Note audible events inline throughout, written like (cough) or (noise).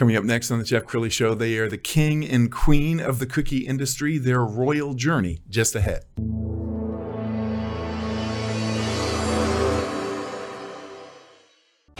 Coming up next on the Jeff Crilley Show, they are the king and queen of the cookie industry, their royal journey just ahead.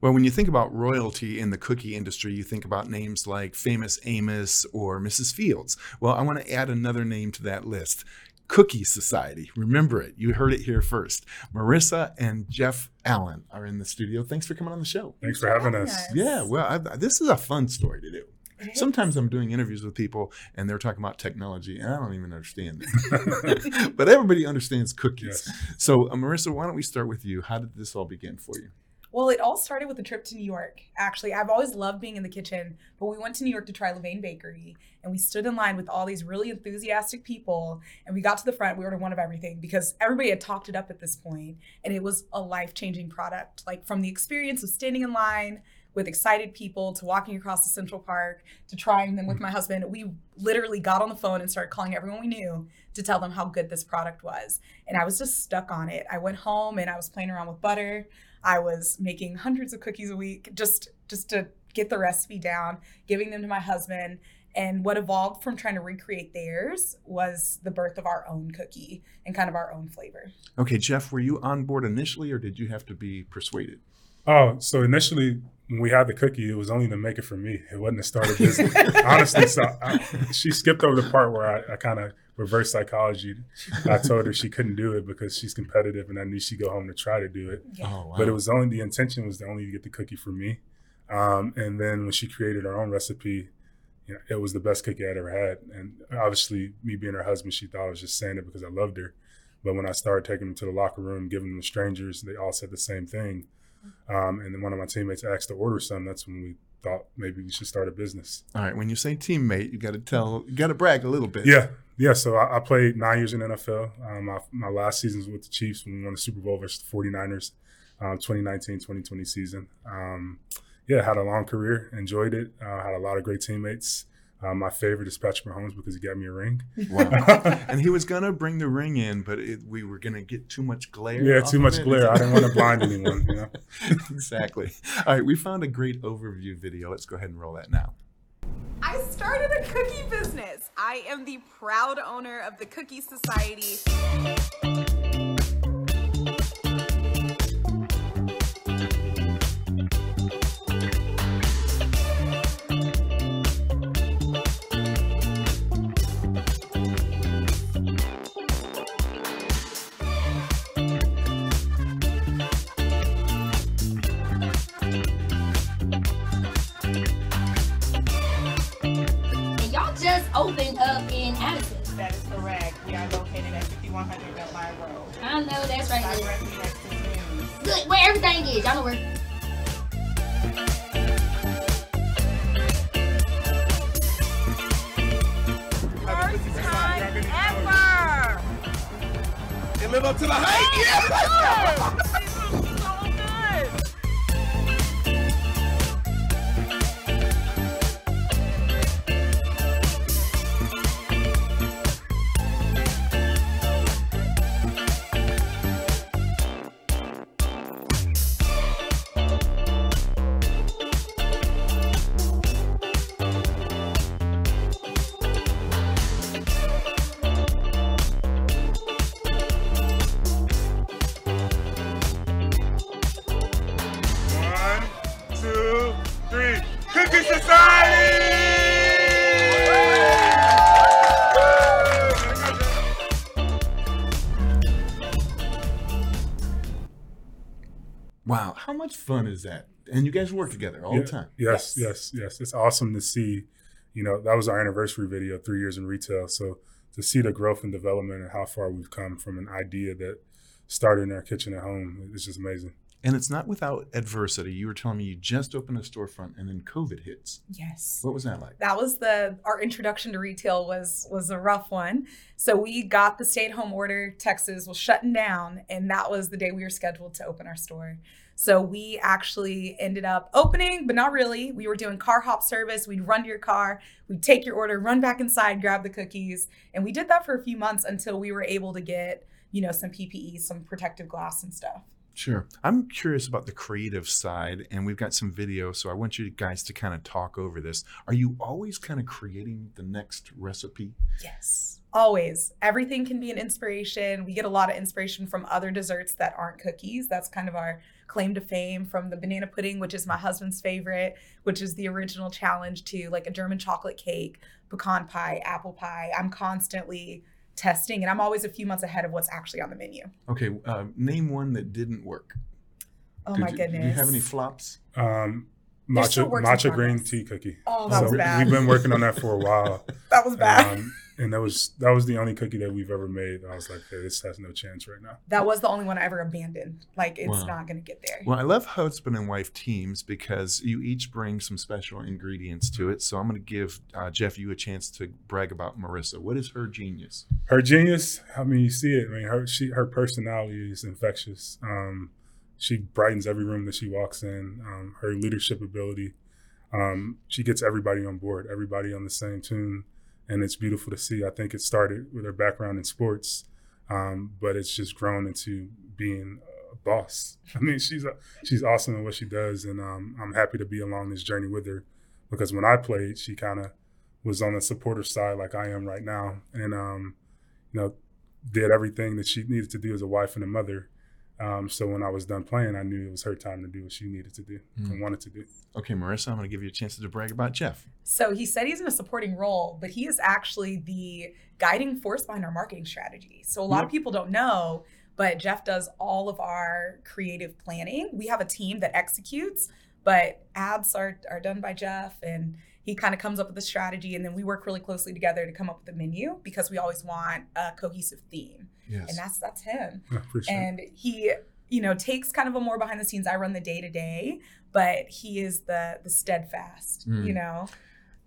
Well, when you think about royalty in the cookie industry, you think about names like Famous Amos or Mrs. Fields. Well, I want to add another name to that list Cookie Society. Remember it. You heard it here first. Marissa and Jeff Allen are in the studio. Thanks for coming on the show. Thanks for having us. Yeah, well, I, this is a fun story to do. Sometimes I'm doing interviews with people and they're talking about technology and I don't even understand it. (laughs) but everybody understands cookies. Yes. So, uh, Marissa, why don't we start with you? How did this all begin for you? Well, it all started with a trip to New York. Actually, I've always loved being in the kitchen, but we went to New York to try Levain Bakery, and we stood in line with all these really enthusiastic people. And we got to the front, we ordered one of everything because everybody had talked it up at this point, and it was a life changing product. Like from the experience of standing in line with excited people to walking across the Central Park to trying them with my husband, we literally got on the phone and started calling everyone we knew to tell them how good this product was. And I was just stuck on it. I went home and I was playing around with butter. I was making hundreds of cookies a week just just to get the recipe down, giving them to my husband. And what evolved from trying to recreate theirs was the birth of our own cookie and kind of our own flavor. Okay, Jeff, were you on board initially or did you have to be persuaded? Oh, so initially when we had the cookie, it was only to make it for me. It wasn't to start a business. (laughs) Honestly, so I, she skipped over the part where I, I kind of reverse psychology. I told her she couldn't do it because she's competitive, and I knew she'd go home to try to do it. Yeah. Oh, wow. But it was only the intention was to only get the cookie for me. Um, and then when she created her own recipe, you know, it was the best cookie I'd ever had. And obviously, me being her husband, she thought I was just saying it because I loved her. But when I started taking them to the locker room, giving them to strangers, they all said the same thing. Um, and then one of my teammates asked to order some. That's when we thought maybe we should start a business. All right, when you say teammate, you got to tell, you got to brag a little bit. Yeah, yeah. So I, I played nine years in NFL. Um, my, my last season was with the Chiefs when we won the Super Bowl versus the 49ers, um, 2019-2020 season. Um, yeah, had a long career, enjoyed it. Uh, had a lot of great teammates. Uh, my favorite is Patrick Mahomes because he got me a ring. Wow. (laughs) and he was gonna bring the ring in, but it, we were gonna get too much glare. Yeah, too much it. glare. I didn't want to blind (laughs) anyone. You know. exactly. All right, we found a great overview video. Let's go ahead and roll that now. I started a cookie business. I am the proud owner of the Cookie Society. Opened up in Addison. That is correct. We are located at 5100 Beltline Road. I know that's right. Directly next to Snooze. Good, where everything is. Y'all know where. First time ever. And live up to the hype. So how much fun is that? And you guys work together all Yeah, the time. Yes, yes, yes, It's awesome to see. You know, that was our anniversary video, three years in retail. So to see the growth and development and how far we've come from an idea that started in our kitchen at home is just amazing. And it's not without adversity. You were telling me you just opened a storefront and then COVID hits. Yes. What was that like? that was the our introduction to retail was was a rough one so we got the stay-at-home order texas was shutting down and that was the day we were scheduled to open our store so we actually ended up opening but not really. We were doing car hop service. We'd run to your car. We'd take your order run back inside grab the cookies. And we did that for a few months until we were able to get you know some ppe some protective glass and stuff Sure. I'm curious about the creative side, and we've got some video, so I want you guys to kind of talk over this. Are you always kind of creating the next recipe? Yes. Always. Everything can be an inspiration. We get a lot of inspiration from other desserts that aren't cookies. That's kind of our claim to fame from the banana pudding, which is my husband's favorite, which is the original challenge to like a German chocolate cake, pecan pie, apple pie. I'm constantly testing and I'm always a few months ahead of what's actually on the menu. Okay, uh, name one that didn't work. Oh Did my you, goodness. Do you have any flops? Um, They're still matcha matcha green tea cookie. Oh, that was we- bad. We've been working on that for a while. (laughs) That was bad. Um, and that was that was the only cookie that we've ever made. I was like, hey, this has no chance right now. that was the only one I ever abandoned. Like it's Wow. not gonna get there. Well, I love husband and wife teams because you each bring some special ingredients to it. So I'm going to give uh, Jeff you a chance to brag about Marissa. What is her genius? Her genius, I mean, you see it. I mean, her she her personality is infectious. Um, she brightens every room that she walks in. Um, her leadership ability, um, she gets everybody on board, everybody on the same tune, and it's beautiful to see. I think it started with her background in sports, um, but it's just grown into being a boss. (laughs) I mean, she's a, she's awesome at what she does, and um, I'm happy to be along this journey with her because when I played, she kind of was on the supporter side like I am right now, and um, you know, did everything that she needed to do as a wife and a mother. Um, so when I was done playing, I knew it was her time to do what she needed to do and wanted to do. Okay, Marissa, I'm going to give you a chance to brag about Jeff. So he said he's in a supporting role, but he is actually the guiding force behind our marketing strategy. So a lot of people don't know, but Jeff does all of our creative planning. We have a team that executes, but ads are, are done by Jeff and he kind of comes up with the strategy and then we work really closely together to come up with a menu because we always want a cohesive theme. Yes. And that's that's him I appreciate and he you know takes kind of a more behind the scenes i run the day to day but he is the the steadfast Mm. you know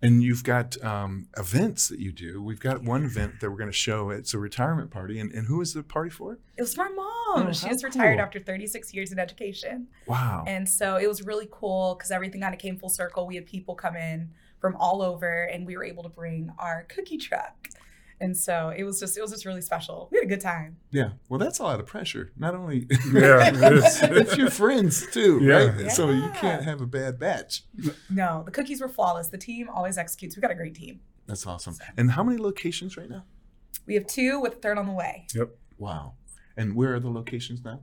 And you've got um, events that you do. We've got one event that we're going to show. It's a retirement party. And, and who is the party for? it was for my mom Oh, she how is retired cool. after 36 years in education Wow. and so it was really cool because everything kind of came full circle we had people come in from all over and we were able to bring our cookie truck and so it was just it was just really special we had a good time yeah. Well, that's a lot of pressure. Not only (laughs) Yeah, it is. it's your friends too, Yeah. right? So you can't have a bad batch. no the cookies were flawless the team always executes we got a great team That's awesome. And how many locations right now? we have two with a third on the way Yep. Wow. And where are the locations now?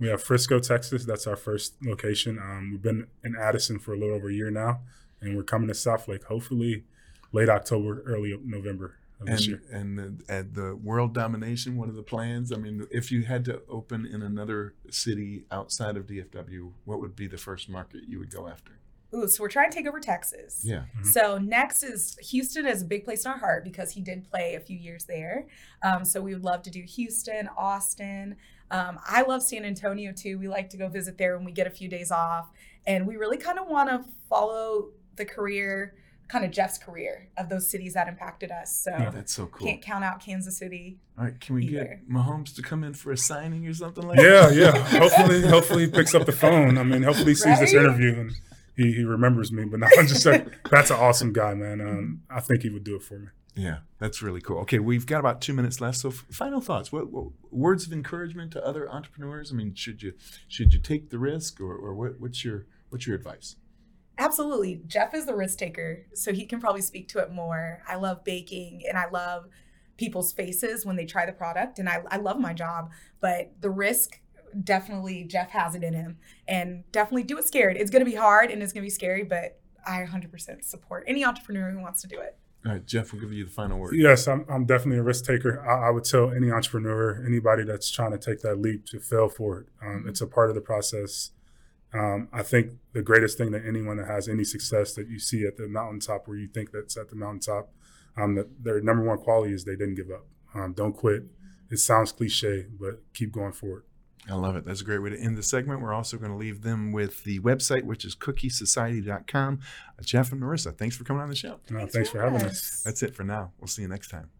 We have Frisco, Texas. That's our first location. Um, we've been in Addison for a little over a year now, and we're coming to Southlake hopefully late October, early November of this And year. and at the world domination, what are the plans? I mean, if you had to open in another city outside of DFW, what would be the first market you would go after? Ooh, so we're trying to take over Texas. Yeah. So next is Houston is a big place in our heart because he did play a few years there. Um, so we would love to do Houston, Austin. Um, I love San Antonio too. We like to go visit there when we get a few days off, and we really kind of want to follow the career, kind of Jeff's career of those cities that impacted us. So Yeah, that's so cool. can't count out Kansas City. All right, can we either. get Mahomes to come in for a signing or something like Yeah, that? yeah. Yeah. hopefully, hopefully he picks up the phone. I mean, hopefully he sees this interview and he, he remembers me. But no, I'm just saying, that's an awesome guy, man. Um, I think he would do it for me. Yeah, that's really cool. Okay, we've got about two minutes left. So, f- final thoughts. What, what words of encouragement to other entrepreneurs? I mean, should you should you take the risk, or, or what, what's your what's your advice? Absolutely. Jeff is the risk taker, so he can probably speak to it more. I love baking and I love people's faces when they try the product, and I, I love my job, but the risk definitely Jeff has it in him and definitely do it scared. It's going to be hard and it's going to be scary, but I 100% support any entrepreneur who wants to do it. All right, Jeff, we'll give you the final word. Yes, I'm, I'm definitely a risk taker. I, I would tell any entrepreneur, anybody that's trying to take that leap to fail for it. Um, It's a part of the process. Um, I think the greatest thing that anyone that has any success that you see at the mountaintop where you think that's at the mountaintop, um, that their number one quality is they didn't give up. Um, don't quit. It sounds cliche, but keep going forward. I love it. That's a great way to end the segment. We're also going to leave them with the website, which is cookiesociety.com. Uh, Jeff and Marissa, thanks for coming on the show. Uh, thanks for having us. That's it for now. We'll see you next time.